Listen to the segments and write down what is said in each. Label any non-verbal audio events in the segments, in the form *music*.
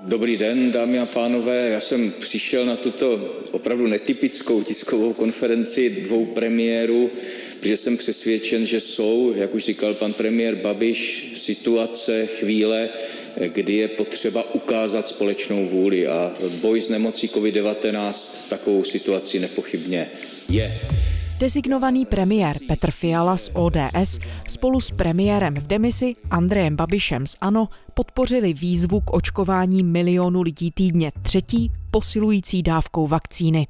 Dobrý den, dámy a pánové. Já jsem přišel na tuto opravdu netypickou tiskovou konferenci dvou premiérů, protože jsem přesvědčen, že jsou, jak už říkal pan premiér Babiš, situace, chvíle, kdy je potřeba ukázat společnou vůli a boj s nemocí COVID-19 takovou situaci nepochybně je. Designovaný premiér Petr Fiala z ODS spolu s premiérem v demisi Andrejem Babišem z ANO podpořili výzvu k očkování milionu lidí týdně třetí posilující dávkou vakcíny.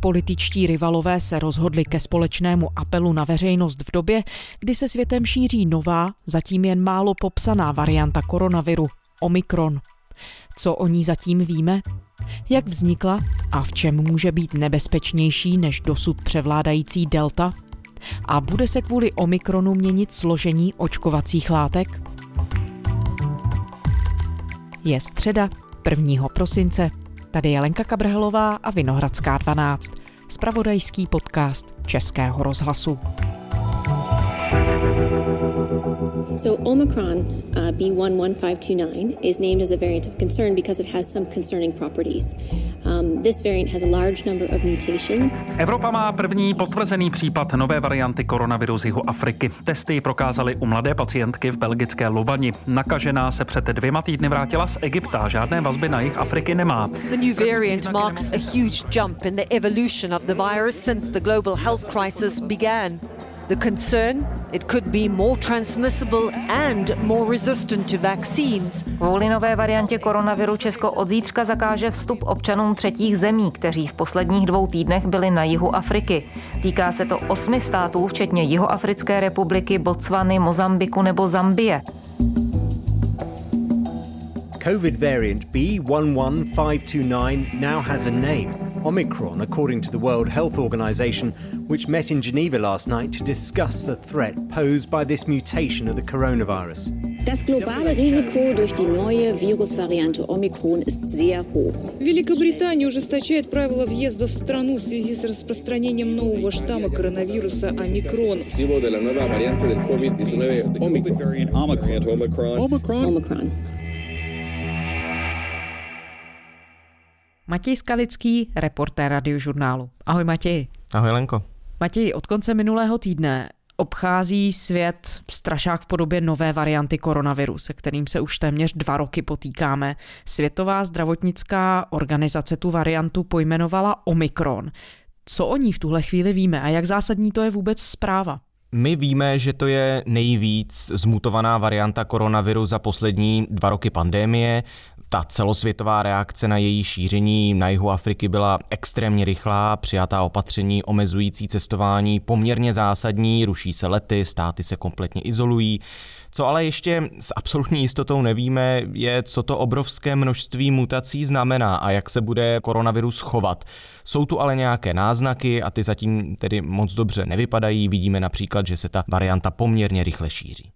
Političtí rivalové se rozhodli ke společnému apelu na veřejnost v době, kdy se světem šíří nová, zatím jen málo popsaná varianta koronaviru Omikron. Co o ní zatím víme? Jak vznikla a v čem může být nebezpečnější než dosud převládající delta? A bude se kvůli Omikronu měnit složení očkovacích látek? Je středa 1. prosince. Tady je Lenka Kabrhelová a Vinohradská 12. Spravodajský podcast Českého rozhlasu. So Omicron uh, B11529 is named as a variant of concern because it has some concerning properties. Um, this variant has a large number of mutations. Evropa má první potvrzený případ nové varianty koronaviru z jihu Afriky. Testy prokázaly u mladé pacientky v belgické Lovani. Nakažená se před dvěma týdny vrátila z Egypta, žádné vazby na jich Afriky nemá. The new variant marks a huge jump in the evolution of the virus since the global health crisis began. The concern? It could be more transmissible and more resistant to vaccines. Kvůli nové variantě koronaviru Česko od zítřka zakáže vstup občanům třetích zemí, kteří v posledních dvou týdnech byli na jihu Afriky. Týká se to osmi států, včetně Jihoafrické republiky, Botswany, Mozambiku nebo Zambie. COVID variant B11529 now has a name, Omicron, according to the World Health Organization, which met in Geneva last night to discuss the threat posed by this mutation of the coronavirus. Das globale Risiko durch die neue Virusvariante Omikron ist sehr hoch. Великобритания ужесточает правила въезда в страну в связи с распространением нового штамма коронавируса омикрон. de la nueva variante del COVID-19 Omicron. Omicron. Omicron. Matěj Skalický, reportér radiožurnálu. Ahoj Matěj. Ahoj Lenko. Matěj, od konce minulého týdne obchází svět strašák v podobě nové varianty koronaviru, se kterým se už téměř dva roky potýkáme. Světová zdravotnická organizace tu variantu pojmenovala Omikron. Co o ní v tuhle chvíli víme a jak zásadní to je vůbec zpráva? My víme, že to je nejvíc zmutovaná varianta koronaviru za poslední dva roky pandémie ta celosvětová reakce na její šíření na jihu Afriky byla extrémně rychlá, přijatá opatření omezující cestování poměrně zásadní, ruší se lety, státy se kompletně izolují. Co ale ještě s absolutní jistotou nevíme, je, co to obrovské množství mutací znamená a jak se bude koronavirus chovat. Jsou tu ale nějaké náznaky a ty zatím tedy moc dobře nevypadají. Vidíme například, že se ta varianta poměrně rychle šíří.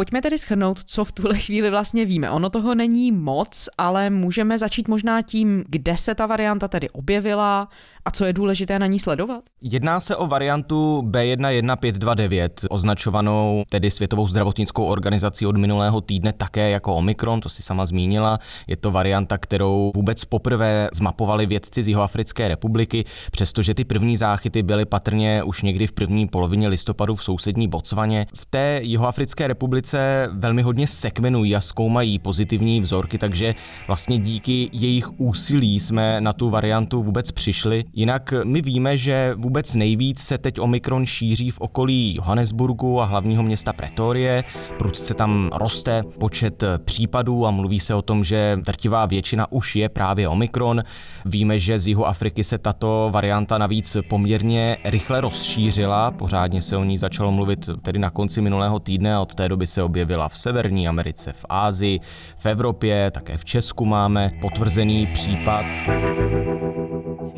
Pojďme tedy schrnout, co v tuhle chvíli vlastně víme. Ono toho není moc, ale můžeme začít možná tím, kde se ta varianta tedy objevila a co je důležité na ní sledovat? Jedná se o variantu B11529, označovanou tedy Světovou zdravotnickou organizací od minulého týdne také jako Omikron, to si sama zmínila. Je to varianta, kterou vůbec poprvé zmapovali vědci z Jihoafrické republiky, přestože ty první záchyty byly patrně už někdy v první polovině listopadu v sousední Botswaně. V té Jihoafrické republice velmi hodně sekvenují a zkoumají pozitivní vzorky, takže vlastně díky jejich úsilí jsme na tu variantu vůbec přišli. Jinak my víme, že vůbec nejvíc se teď Omikron šíří v okolí Johannesburgu a hlavního města Pretorie. Prudce tam roste počet případů a mluví se o tom, že drtivá většina už je právě Omikron. Víme, že z jihu Afriky se tato varianta navíc poměrně rychle rozšířila. Pořádně se o ní začalo mluvit tedy na konci minulého týdne a od té doby se objevila v Severní Americe, v Ázii, v Evropě, také v Česku máme potvrzený případ.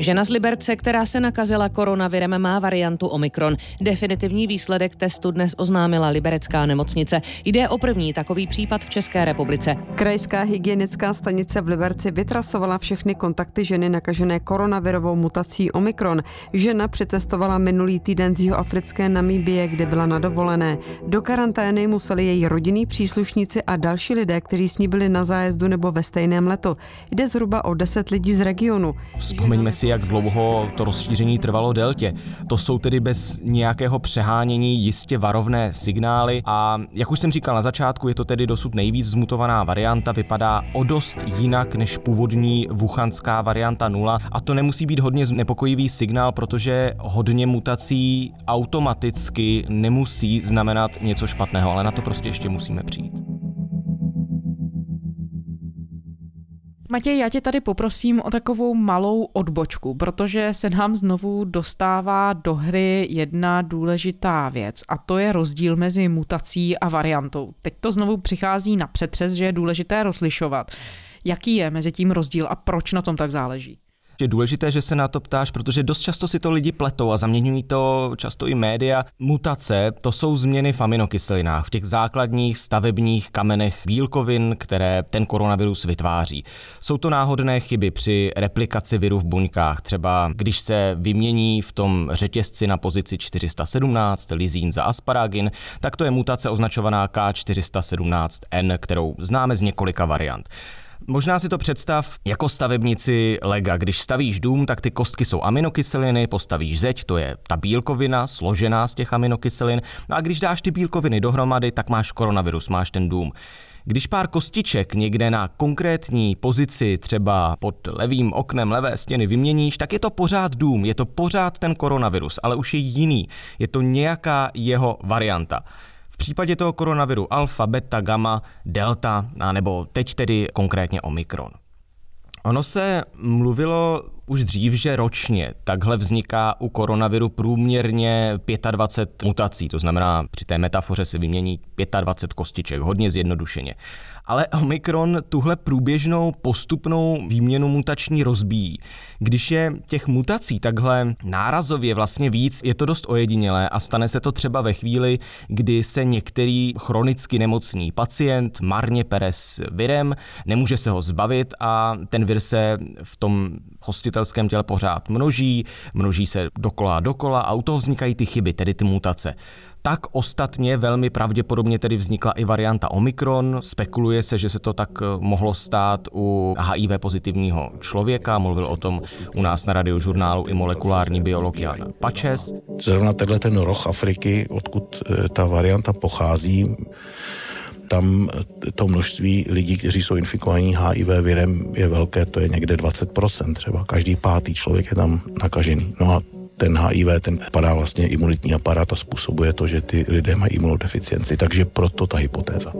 Žena z Liberce, která se nakazila koronavirem, má variantu Omikron. Definitivní výsledek testu dnes oznámila liberecká nemocnice. Jde o první takový případ v České republice. Krajská hygienická stanice v Liberci vytrasovala všechny kontakty ženy nakažené koronavirovou mutací Omikron. Žena přecestovala minulý týden z jihoafrické Namíbie, kde byla na dovolené. Do karantény museli její rodinní příslušníci a další lidé, kteří s ní byli na zájezdu nebo ve stejném letu. Jde zhruba o 10 lidí z regionu. Vzpomeňme si, jak dlouho to rozšíření trvalo deltě. To jsou tedy bez nějakého přehánění jistě varovné signály a jak už jsem říkal na začátku, je to tedy dosud nejvíc zmutovaná varianta, vypadá o dost jinak než původní wuchanská varianta 0 a to nemusí být hodně znepokojivý signál, protože hodně mutací automaticky nemusí znamenat něco špatného, ale na to prostě ještě musíme přijít. Matěj, já tě tady poprosím o takovou malou odbočku, protože se nám znovu dostává do hry jedna důležitá věc a to je rozdíl mezi mutací a variantou. Teď to znovu přichází na přetřes, že je důležité rozlišovat. Jaký je mezi tím rozdíl a proč na tom tak záleží? Je důležité, že se na to ptáš, protože dost často si to lidi pletou a zaměňují to často i média. Mutace, to jsou změny v aminokyselinách, v těch základních stavebních kamenech bílkovin, které ten koronavirus vytváří. Jsou to náhodné chyby při replikaci viru v buňkách, třeba když se vymění v tom řetězci na pozici 417 lizín za asparagin, tak to je mutace označovaná K417N, kterou známe z několika variant. Možná si to představ jako stavebnici lega. Když stavíš dům, tak ty kostky jsou aminokyseliny, postavíš zeď, to je ta bílkovina složená z těch aminokyselin. No a když dáš ty bílkoviny dohromady, tak máš koronavirus, máš ten dům. Když pár kostiček někde na konkrétní pozici, třeba pod levým oknem levé stěny vyměníš, tak je to pořád dům, je to pořád ten koronavirus, ale už je jiný. Je to nějaká jeho varianta případě toho koronaviru alfa, beta, gamma, delta, a nebo teď tedy konkrétně omikron. Ono se mluvilo už dřív, že ročně takhle vzniká u koronaviru průměrně 25 mutací, to znamená při té metafoře se vymění 25 kostiček, hodně zjednodušeně. Ale Omikron tuhle průběžnou postupnou výměnu mutační rozbíjí. Když je těch mutací takhle nárazově vlastně víc, je to dost ojedinělé a stane se to třeba ve chvíli, kdy se některý chronicky nemocný pacient marně pere s virem, nemůže se ho zbavit a ten vir se v tom hostitelském těle pořád množí, množí se dokola a dokola a u toho vznikají ty chyby, tedy ty mutace. Tak ostatně velmi pravděpodobně tedy vznikla i varianta Omikron. Spekuluje se, že se to tak eh, mohlo stát u HIV pozitivního člověka. Mluvil o tom u nás na radiožurnálu i molekulární biolog Jan Pačes. Zrovna tenhle ten roh Afriky, odkud eh, ta varianta pochází, tam to množství lidí, kteří jsou infikovaní HIV virem je velké, to je někde 20%, třeba každý pátý člověk je tam nakažený. No a ten HIV, ten padá vlastně imunitní aparát a způsobuje to, že ty lidé mají imunodeficienci. Takže proto ta hypotéza.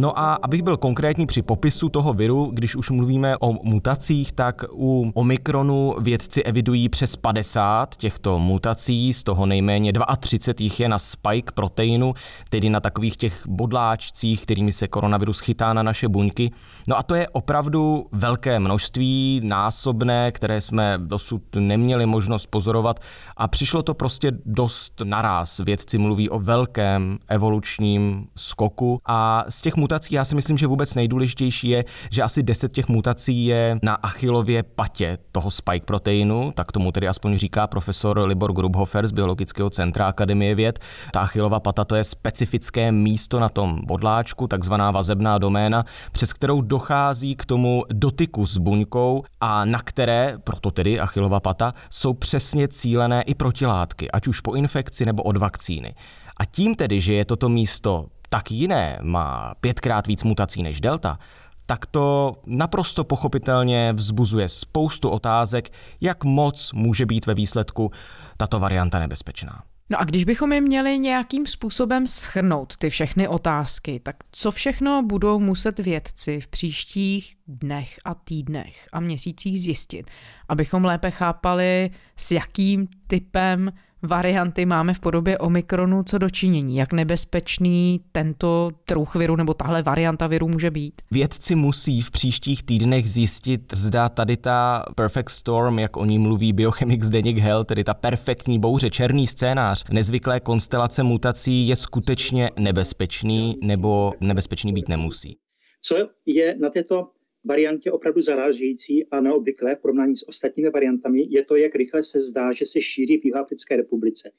No a abych byl konkrétní při popisu toho viru, když už mluvíme o mutacích, tak u Omikronu vědci evidují přes 50 těchto mutací, z toho nejméně 32 jich je na spike proteinu, tedy na takových těch bodláčcích, kterými se koronavirus chytá na naše buňky. No a to je opravdu velké množství, násobné, které jsme dosud neměli možnost pozorovat a přišlo to prostě dost naraz. Vědci mluví o velkém evolučním skoku a z těch mutací já si myslím, že vůbec nejdůležitější je, že asi 10 těch mutací je na achilově patě toho spike proteinu, tak tomu tedy aspoň říká profesor Libor Grubhofer z Biologického centra Akademie věd. Ta achilova pata to je specifické místo na tom bodláčku, takzvaná vazebná doména, přes kterou dochází k tomu dotyku s buňkou a na které, proto tedy achilova pata, jsou přesně cílené i protilátky, ať už po infekci nebo od vakcíny. A tím tedy, že je toto místo tak jiné, má pětkrát víc mutací než delta, tak to naprosto pochopitelně vzbuzuje spoustu otázek, jak moc může být ve výsledku tato varianta nebezpečná. No a když bychom je měli nějakým způsobem schrnout, ty všechny otázky, tak co všechno budou muset vědci v příštích dnech a týdnech a měsících zjistit, abychom lépe chápali, s jakým typem varianty máme v podobě Omikronu co dočinění? Jak nebezpečný tento druh viru nebo tahle varianta viru může být? Vědci musí v příštích týdnech zjistit, zda tady ta perfect storm, jak o ní mluví biochemik Zdeněk Hell, tedy ta perfektní bouře, černý scénář, nezvyklé konstelace mutací je skutečně nebezpečný nebo nebezpečný být nemusí. Co je na této variantě opravdu zarážející a neobvyklé v porovnání s ostatními variantami je to, jak rychle se zdá, že se šíří v Jihoafrické republice.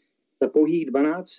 Za pouhých 12,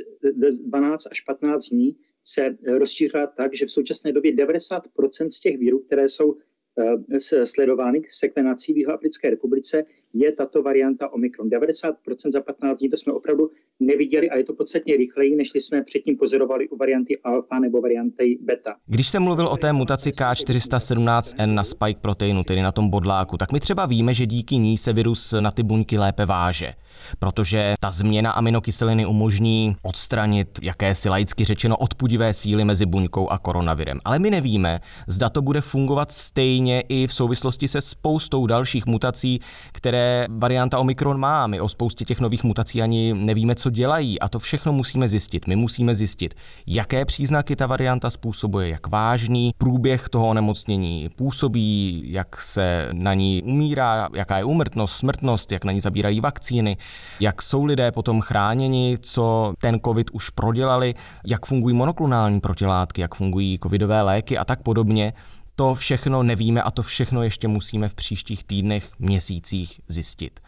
12 až 15 dní se rozšířila tak, že v současné době 90% z těch vírů, které jsou Eh, sledovány k sekvenací v Jihoafrické republice, je tato varianta Omikron. 90% za 15 dní to jsme opravdu neviděli a je to podstatně rychleji, než jsme předtím pozorovali u varianty alfa nebo varianty beta. Když jsem mluvil o té mutaci K417N na spike proteinu, tedy na tom bodláku, tak my třeba víme, že díky ní se virus na ty buňky lépe váže protože ta změna aminokyseliny umožní odstranit jakési laicky řečeno odpudivé síly mezi buňkou a koronavirem. Ale my nevíme, zda to bude fungovat stejně i v souvislosti se spoustou dalších mutací, které varianta Omikron má. My o spoustě těch nových mutací ani nevíme, co dělají a to všechno musíme zjistit. My musíme zjistit, jaké příznaky ta varianta způsobuje, jak vážný průběh toho onemocnění působí, jak se na ní umírá, jaká je úmrtnost, smrtnost, jak na ní zabírají vakcíny, jak jsou lidé potom chráněni, co ten covid už prodělali, jak fungují monoklonální protilátky, jak fungují covidové léky a tak podobně. To všechno nevíme a to všechno ještě musíme v příštích týdnech, měsících zjistit.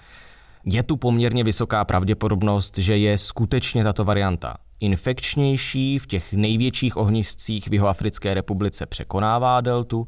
Je tu poměrně vysoká pravděpodobnost, že je skutečně tato varianta infekčnější, v těch největších ohniscích v Jihoafrické republice překonává deltu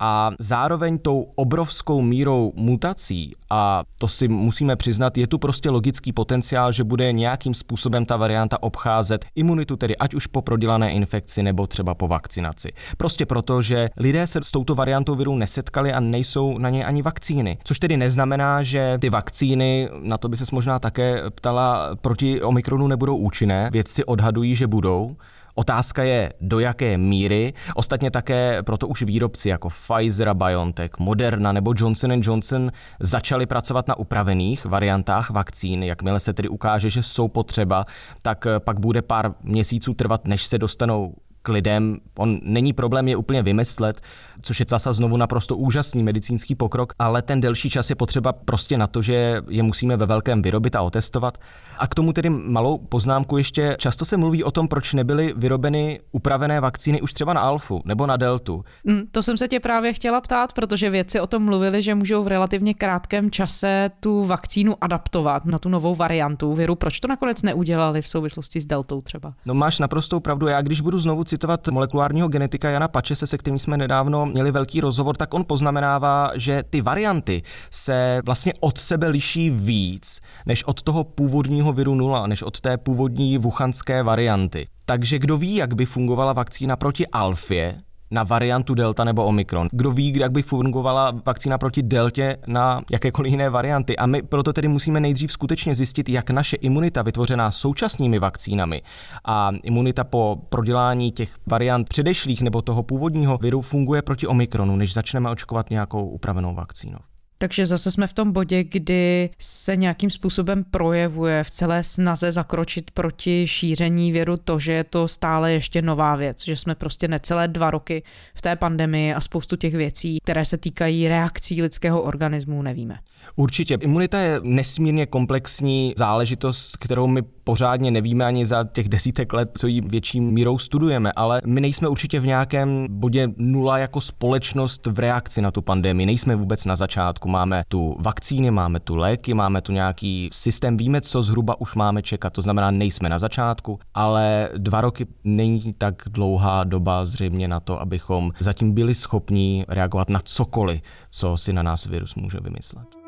a zároveň tou obrovskou mírou mutací, a to si musíme přiznat, je tu prostě logický potenciál, že bude nějakým způsobem ta varianta obcházet imunitu, tedy ať už po prodělané infekci nebo třeba po vakcinaci. Prostě proto, že lidé se s touto variantou viru nesetkali a nejsou na ně ani vakcíny. Což tedy neznamená, že ty vakcíny, na to by se možná také ptala, proti Omikronu nebudou účinné. Vědci odhadují, že budou. Otázka je, do jaké míry. Ostatně také proto už výrobci jako Pfizer, BioNTech, Moderna nebo Johnson Johnson začali pracovat na upravených variantách vakcín. Jakmile se tedy ukáže, že jsou potřeba, tak pak bude pár měsíců trvat, než se dostanou k lidem. On není problém je úplně vymyslet, což je zase znovu naprosto úžasný medicínský pokrok, ale ten delší čas je potřeba prostě na to, že je musíme ve velkém vyrobit a otestovat. A k tomu tedy malou poznámku ještě. Často se mluví o tom, proč nebyly vyrobeny upravené vakcíny už třeba na alfu nebo na deltu. Mm, to jsem se tě právě chtěla ptát, protože vědci o tom mluvili, že můžou v relativně krátkém čase tu vakcínu adaptovat na tu novou variantu viru. Proč to nakonec neudělali v souvislosti s deltou třeba? No máš naprostou pravdu. Já když budu znovu citovat molekulárního genetika Jana Pačese, se kterým jsme nedávno měli velký rozhovor, tak on poznamenává, že ty varianty se vlastně od sebe liší víc než od toho původního viru 0, než od té původní wuchanské varianty. Takže kdo ví, jak by fungovala vakcína proti alfě, na variantu Delta nebo Omikron. Kdo ví, jak by fungovala vakcína proti Deltě na jakékoliv jiné varianty. A my proto tedy musíme nejdřív skutečně zjistit, jak naše imunita vytvořená současnými vakcínami a imunita po prodělání těch variant předešlých nebo toho původního viru funguje proti Omikronu, než začneme očkovat nějakou upravenou vakcínou. Takže zase jsme v tom bodě, kdy se nějakým způsobem projevuje v celé snaze zakročit proti šíření věru to, že je to stále ještě nová věc, že jsme prostě necelé dva roky v té pandemii a spoustu těch věcí, které se týkají reakcí lidského organismu, nevíme. Určitě. Imunita je nesmírně komplexní záležitost, kterou my pořádně nevíme ani za těch desítek let, co ji větší mírou studujeme, ale my nejsme určitě v nějakém bodě nula jako společnost v reakci na tu pandemii. Nejsme vůbec na začátku. Máme tu vakcíny, máme tu léky, máme tu nějaký systém, víme, co zhruba už máme čekat. To znamená, nejsme na začátku, ale dva roky není tak dlouhá doba zřejmě na to, abychom zatím byli schopni reagovat na cokoliv, co si na nás virus může vymyslet.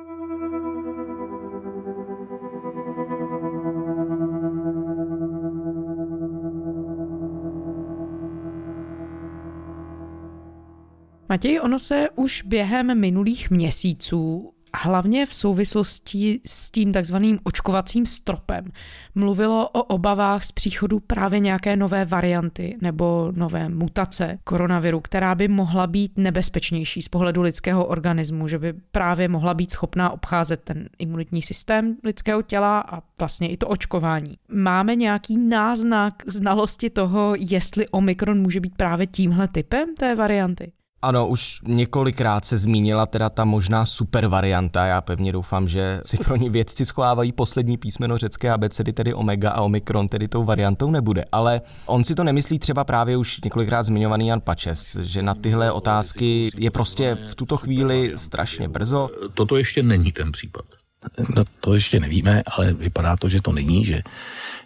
Matěj, ono se už během minulých měsíců hlavně v souvislosti s tím takzvaným očkovacím stropem mluvilo o obavách z příchodu právě nějaké nové varianty nebo nové mutace koronaviru, která by mohla být nebezpečnější z pohledu lidského organismu, že by právě mohla být schopná obcházet ten imunitní systém lidského těla a vlastně i to očkování. Máme nějaký náznak znalosti toho, jestli Omikron může být právě tímhle typem té varianty? Ano, už několikrát se zmínila teda ta možná super varianta. Já pevně doufám, že si pro ní vědci schovávají poslední písmeno řecké abecedy, tedy omega a omikron, tedy tou variantou nebude. Ale on si to nemyslí třeba právě už několikrát zmiňovaný Jan Pačes, že na tyhle otázky je prostě v tuto chvíli strašně brzo. Toto ještě není ten případ. No to ještě nevíme, ale vypadá to, že to není, že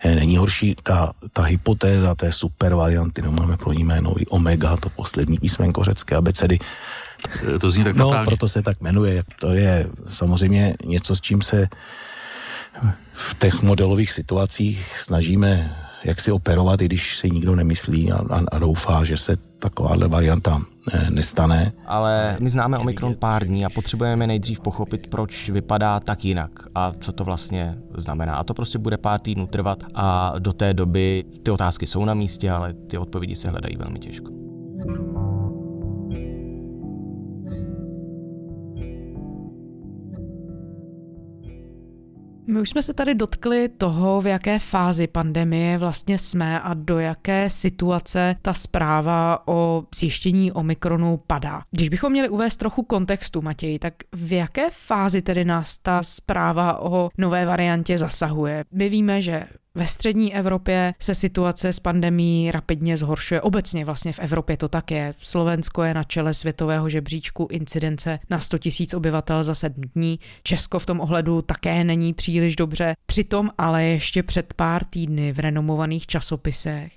eh, není horší ta, ta hypotéza té super varianty, no máme pro ní jméno i omega, to poslední písmenko řecké abecedy. Eh, to zní tak No, proto se tak jmenuje. To je samozřejmě něco, s čím se v těch modelových situacích snažíme jak si operovat, i když si nikdo nemyslí a, a, a doufá, že se takováhle varianta eh, nestane. Ale my známe Omikron pár dní a potřebujeme nejdřív pochopit, proč vypadá tak jinak a co to vlastně znamená. A to prostě bude pár týdnů trvat a do té doby ty otázky jsou na místě, ale ty odpovědi se hledají velmi těžko. My už jsme se tady dotkli toho, v jaké fázi pandemie vlastně jsme a do jaké situace ta zpráva o zjištění Omikronu padá. Když bychom měli uvést trochu kontextu, Matěj, tak v jaké fázi tedy nás ta zpráva o nové variantě zasahuje? My víme, že ve střední Evropě se situace s pandemí rapidně zhoršuje. Obecně vlastně v Evropě to tak je. Slovensko je na čele světového žebříčku incidence na 100 000 obyvatel za sedm dní. Česko v tom ohledu také není příliš dobře. Přitom ale ještě před pár týdny v renomovaných časopisech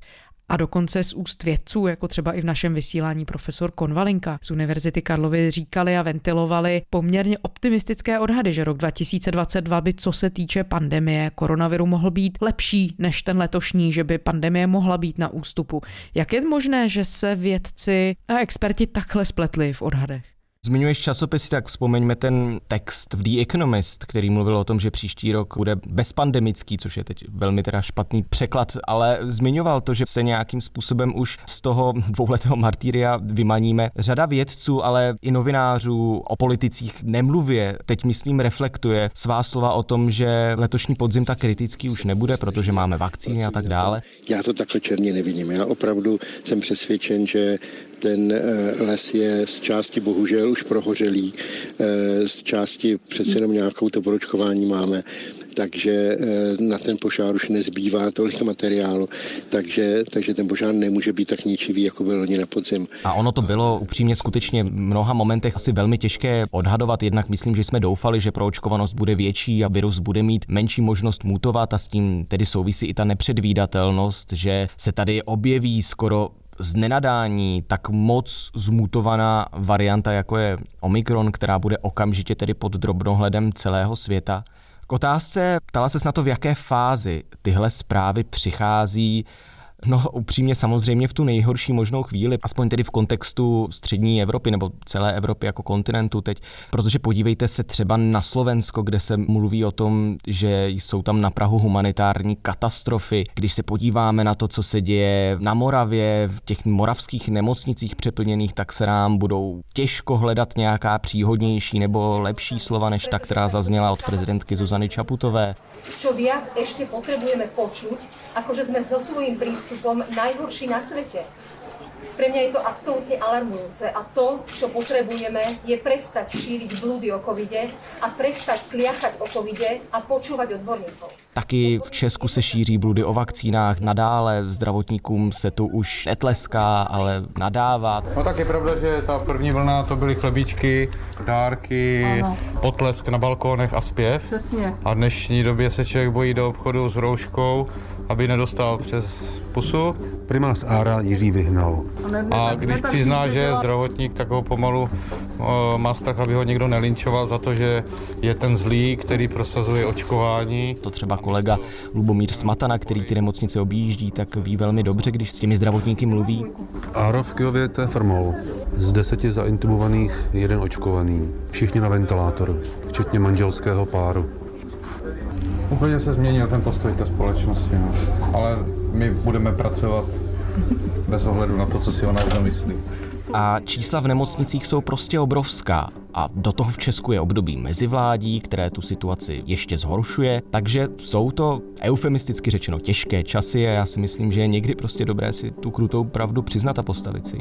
a dokonce z úst vědců, jako třeba i v našem vysílání profesor Konvalinka z Univerzity Karlovy říkali a ventilovali poměrně optimistické odhady, že rok 2022 by co se týče pandemie koronaviru mohl být lepší než ten letošní, že by pandemie mohla být na ústupu. Jak je možné, že se vědci a experti takhle spletli v odhadech? Zmiňuješ časopisy, tak vzpomeňme ten text v The Economist, který mluvil o tom, že příští rok bude bezpandemický, což je teď velmi teda špatný překlad, ale zmiňoval to, že se nějakým způsobem už z toho dvouletého martýria vymaníme. Řada vědců, ale i novinářů o politicích nemluvě, teď myslím reflektuje svá slova o tom, že letošní podzim tak kritický už nebude, protože máme vakcíny a tak dále. Já to takhle černě nevidím. Já opravdu jsem přesvědčen, že ten eh, les je z části bohužel už prohořelý, eh, z části přece jenom nějakou to poročkování máme, takže eh, na ten požár už nezbývá tolik materiálu, takže, takže ten požár nemůže být tak ničivý, jako byl loni na podzim. A ono to bylo upřímně skutečně v mnoha momentech asi velmi těžké odhadovat, jednak myslím, že jsme doufali, že proočkovanost bude větší a virus bude mít menší možnost mutovat a s tím tedy souvisí i ta nepředvídatelnost, že se tady objeví skoro z nenadání tak moc zmutovaná varianta, jako je Omikron, která bude okamžitě tedy pod drobnohledem celého světa. K otázce ptala se na to, v jaké fázi tyhle zprávy přichází No upřímně samozřejmě v tu nejhorší možnou chvíli, aspoň tedy v kontextu střední Evropy nebo celé Evropy jako kontinentu teď, protože podívejte se třeba na Slovensko, kde se mluví o tom, že jsou tam na Prahu humanitární katastrofy. Když se podíváme na to, co se děje na Moravě, v těch moravských nemocnicích přeplněných, tak se nám budou těžko hledat nějaká příhodnější nebo lepší slova než ta, která zazněla od prezidentky Zuzany Čaputové. Čo viac ešte potrebujeme počuť, ako že sme so svojím prístupom najhorší na svete. Pre mňa je to absolútne alarmujúce a to, čo potrebujeme, je prestať šíriť blúdy o covide a prestať kliachať o covide a počúvať odborníkov. Taky v Česku se šíří bludy o vakcínách, nadále zdravotníkům se tu už netleská, ale nadává. No tak je pravda, že ta první vlna to byly chlebíčky, dárky, ano. potlesk na balkónech a zpěv. Přesně. A v dnešní době se člověk bojí do obchodu s rouškou aby nedostal přes pusu. Primář Ára Jiří Vyhnal. A když přizná, že je zdravotník, tak ho pomalu o, má strach, aby ho někdo nelinčoval za to, že je ten zlý, který prosazuje očkování. To třeba kolega Lubomír Smatana, který ty nemocnice objíždí, tak ví velmi dobře, když s těmi zdravotníky mluví. Ára v Kyjově to je formou. Z deseti zaintubovaných jeden očkovaný. Všichni na ventilátoru, včetně manželského páru. Úplně se změnil ten postoj té společnosti, no. ale my budeme pracovat bez ohledu na to, co si ona myslí. A čísla v nemocnicích jsou prostě obrovská. A do toho v Česku je období mezivládí, které tu situaci ještě zhoršuje, takže jsou to eufemisticky řečeno těžké časy a já si myslím, že je někdy prostě dobré si tu krutou pravdu přiznat a postavit si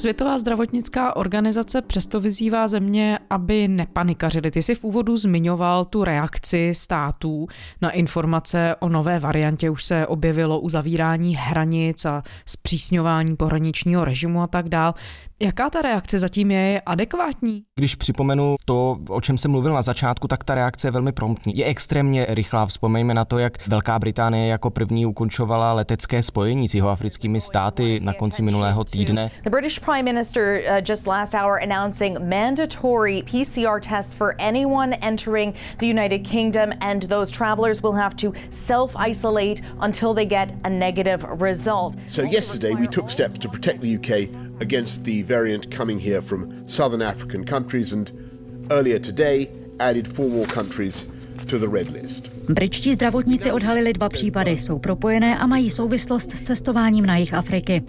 Světová zdravotnická organizace přesto vyzývá země, aby nepanikařili. Ty jsi v úvodu zmiňoval tu reakci států na informace o nové variantě. Už se objevilo uzavírání hranic a zpřísňování pohraničního režimu a tak dál. Jaká ta reakce zatím je, je adekvátní? Když připomenu to, o čem jsem mluvil na začátku, tak ta reakce je velmi promptní. Je extrémně rychlá. Vzpomeňme na to, jak Velká Británie jako první ukončovala letecké spojení s jihoafrickými státy na konci minulého týdne. The British Prime Minister uh, just last hour announcing mandatory PCR tests for anyone entering the United Kingdom and those travelers will have to self-isolate until they get a negative result. So yesterday we took steps to protect the UK against the variant coming here from southern African countries and earlier today added four more countries to the red list. Britští zdravotníci odhalili dva případy, jsou propojené a mají souvislost s cestováním na jih Afriky.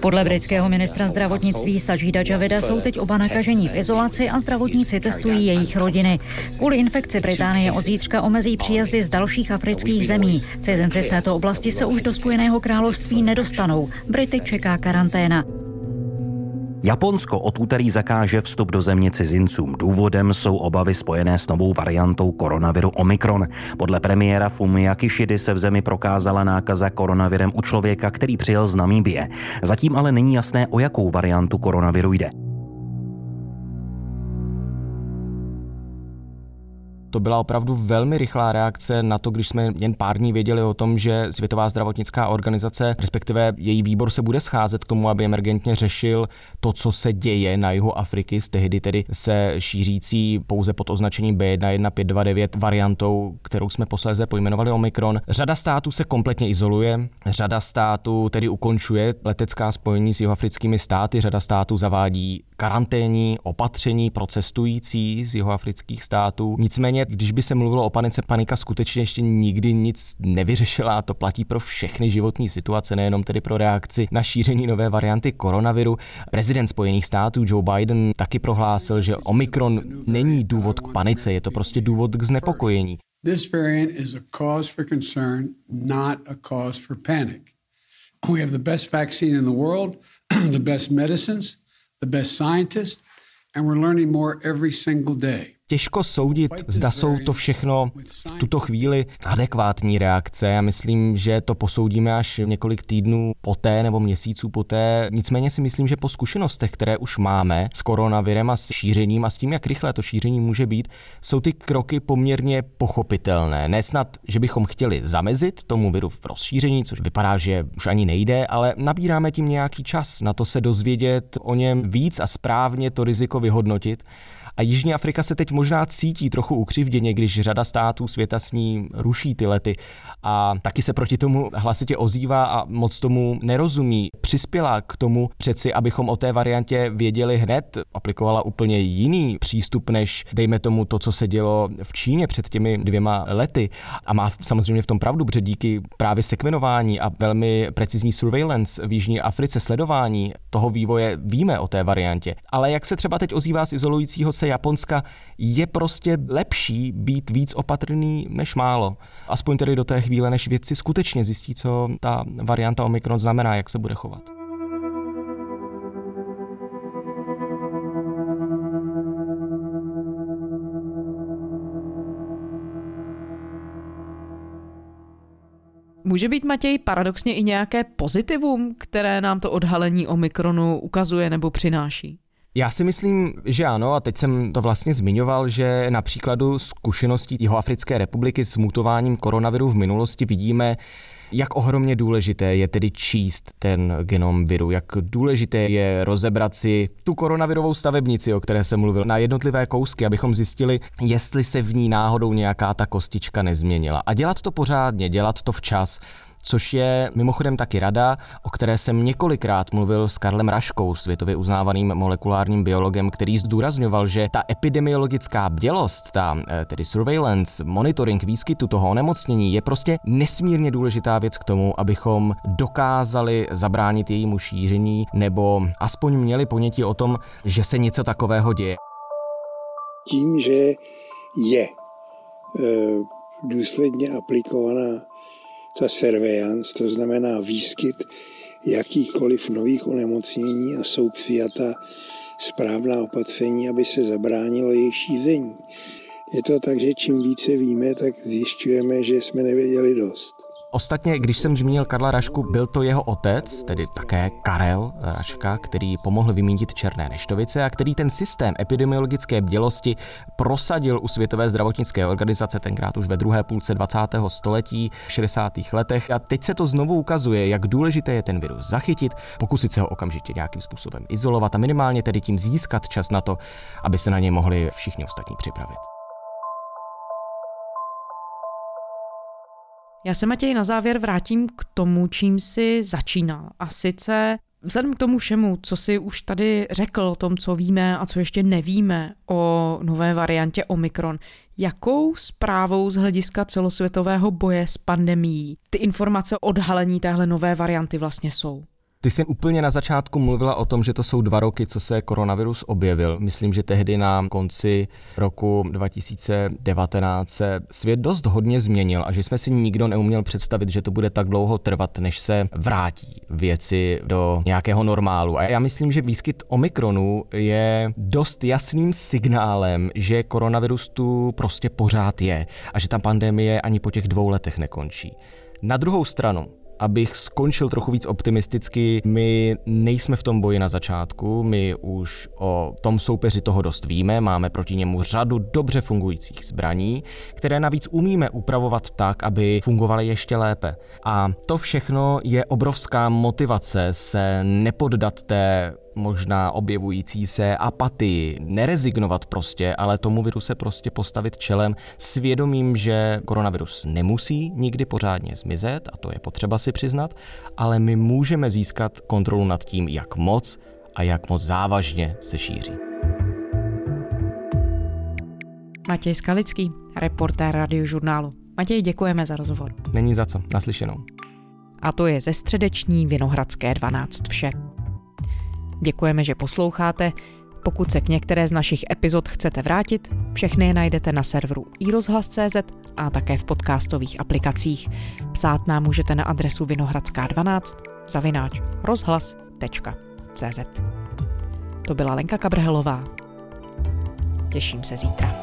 Podle britského ministra zdravotnictví Sajida Javida jsou teď oba nakažení v izolaci a zdravotníci testují jejich rodiny. Kvůli infekci Británie od zítřka omezí příjezdy z dalších afrických zemí. Cizinci z této oblasti se už do Spojeného království nedostanou. Brity čeká karanténa. Japonsko od úterý zakáže vstup do země cizincům. Důvodem jsou obavy spojené s novou variantou koronaviru Omikron. Podle premiéra Fumia Kishida se v zemi prokázala nákaza koronavirem u člověka, který přijel z Namíbie. Zatím ale není jasné, o jakou variantu koronaviru jde. To byla opravdu velmi rychlá reakce na to, když jsme jen pár dní věděli o tom, že Světová zdravotnická organizace, respektive její výbor se bude scházet k tomu, aby emergentně řešil to, co se děje na jihu Afriky, z tehdy tedy se šířící pouze pod označením B11529 variantou, kterou jsme posléze pojmenovali Omikron. Řada států se kompletně izoluje, řada států tedy ukončuje letecká spojení s jihoafrickými státy, řada států zavádí karanténní opatření pro cestující z jihoafrických států. Nicméně, když by se mluvilo o panice, panika skutečně ještě nikdy nic nevyřešila a to platí pro všechny životní situace, nejenom tedy pro reakci na šíření nové varianty koronaviru. Prezident Spojených států Joe Biden taky prohlásil, že Omikron není důvod k panice, je to prostě důvod k znepokojení. This variant is a cause for concern, not a cause for panic. We have the best vaccine in the world, *clears throat* the best medicines, the best scientists, and we're learning more every single day. Těžko soudit, zda jsou to všechno v tuto chvíli adekvátní reakce. Já myslím, že to posoudíme až několik týdnů poté nebo měsíců poté. Nicméně si myslím, že po zkušenostech, které už máme s koronavirem a s šířením a s tím, jak rychle to šíření může být, jsou ty kroky poměrně pochopitelné. Nesnad, že bychom chtěli zamezit tomu viru v rozšíření, což vypadá, že už ani nejde, ale nabíráme tím nějaký čas na to se dozvědět o něm víc a správně to riziko vyhodnotit. A Jižní Afrika se teď možná cítí trochu ukřivděně, když řada států světa s ní ruší ty lety a taky se proti tomu hlasitě ozývá a moc tomu nerozumí. Přispěla k tomu přeci, abychom o té variantě věděli hned, aplikovala úplně jiný přístup, než dejme tomu to, co se dělo v Číně před těmi dvěma lety. A má samozřejmě v tom pravdu, protože díky právě sekvenování a velmi precizní surveillance v Jižní Africe, sledování toho vývoje víme o té variantě. Ale jak se třeba teď ozývá z izolujícího se Japonska, je prostě lepší být víc opatrný než málo. Aspoň tedy do té chvíle, než vědci skutečně zjistí, co ta varianta Omikron znamená, jak se bude chovat. Může být, Matěj, paradoxně i nějaké pozitivum, které nám to odhalení Omikronu ukazuje nebo přináší? Já si myslím, že ano, a teď jsem to vlastně zmiňoval, že na příkladu zkušeností Jihoafrické republiky s mutováním koronaviru v minulosti vidíme, jak ohromně důležité je tedy číst ten genom viru, jak důležité je rozebrat si tu koronavirovou stavebnici, o které jsem mluvil, na jednotlivé kousky, abychom zjistili, jestli se v ní náhodou nějaká ta kostička nezměnila. A dělat to pořádně, dělat to včas, což je mimochodem taky rada, o které jsem několikrát mluvil s Karlem Raškou, světově uznávaným molekulárním biologem, který zdůrazňoval, že ta epidemiologická bdělost, ta eh, tedy surveillance, monitoring výskytu toho onemocnění je prostě nesmírně důležitá věc k tomu, abychom dokázali zabránit jejímu šíření nebo aspoň měli ponětí o tom, že se něco takového děje. Tím, že je e, důsledně aplikovaná ta surveillance, to znamená výskyt jakýchkoliv nových onemocnění a jsou přijata správná opatření, aby se zabránilo jejich šíření. Je to tak, že čím více víme, tak zjišťujeme, že jsme nevěděli dost. Ostatně, když jsem zmínil Karla Rašku, byl to jeho otec, tedy také Karel Raška, který pomohl vymítit černé neštovice a který ten systém epidemiologické bdělosti prosadil u Světové zdravotnické organizace tenkrát už ve druhé půlce 20. století, v 60. letech. A teď se to znovu ukazuje, jak důležité je ten virus zachytit, pokusit se ho okamžitě nějakým způsobem izolovat a minimálně tedy tím získat čas na to, aby se na ně mohli všichni ostatní připravit. Já se Matěj na závěr vrátím k tomu, čím si začínal. A sice Vzhledem k tomu všemu, co si už tady řekl o tom, co víme a co ještě nevíme o nové variantě Omikron, jakou zprávou z hlediska celosvětového boje s pandemií ty informace o odhalení téhle nové varianty vlastně jsou? Ty jsi úplně na začátku mluvila o tom, že to jsou dva roky, co se koronavirus objevil. Myslím, že tehdy na konci roku 2019 se svět dost hodně změnil a že jsme si nikdo neuměl představit, že to bude tak dlouho trvat, než se vrátí věci do nějakého normálu. A já myslím, že výskyt Omikronu je dost jasným signálem, že koronavirus tu prostě pořád je a že ta pandemie ani po těch dvou letech nekončí. Na druhou stranu, abych skončil trochu víc optimisticky, my nejsme v tom boji na začátku, my už o tom soupeři toho dost víme, máme proti němu řadu dobře fungujících zbraní, které navíc umíme upravovat tak, aby fungovaly ještě lépe. A to všechno je obrovská motivace se nepoddat té možná objevující se apatii, nerezignovat prostě, ale tomu viru se prostě postavit čelem svědomím, že koronavirus nemusí nikdy pořádně zmizet, a to je potřeba si přiznat, ale my můžeme získat kontrolu nad tím, jak moc a jak moc závažně se šíří. Matěj Skalický, reportér radiožurnálu. Matěj, děkujeme za rozhovor. Není za co, naslyšenou. A to je ze středeční Vinohradské 12 vše. Děkujeme, že posloucháte. Pokud se k některé z našich epizod chcete vrátit, všechny je najdete na serveru iRozhlas.cz a také v podcastových aplikacích. Psát nám můžete na adresu vinohradská12 zavináč rozhlas.cz To byla Lenka Kabrhelová. Těším se zítra.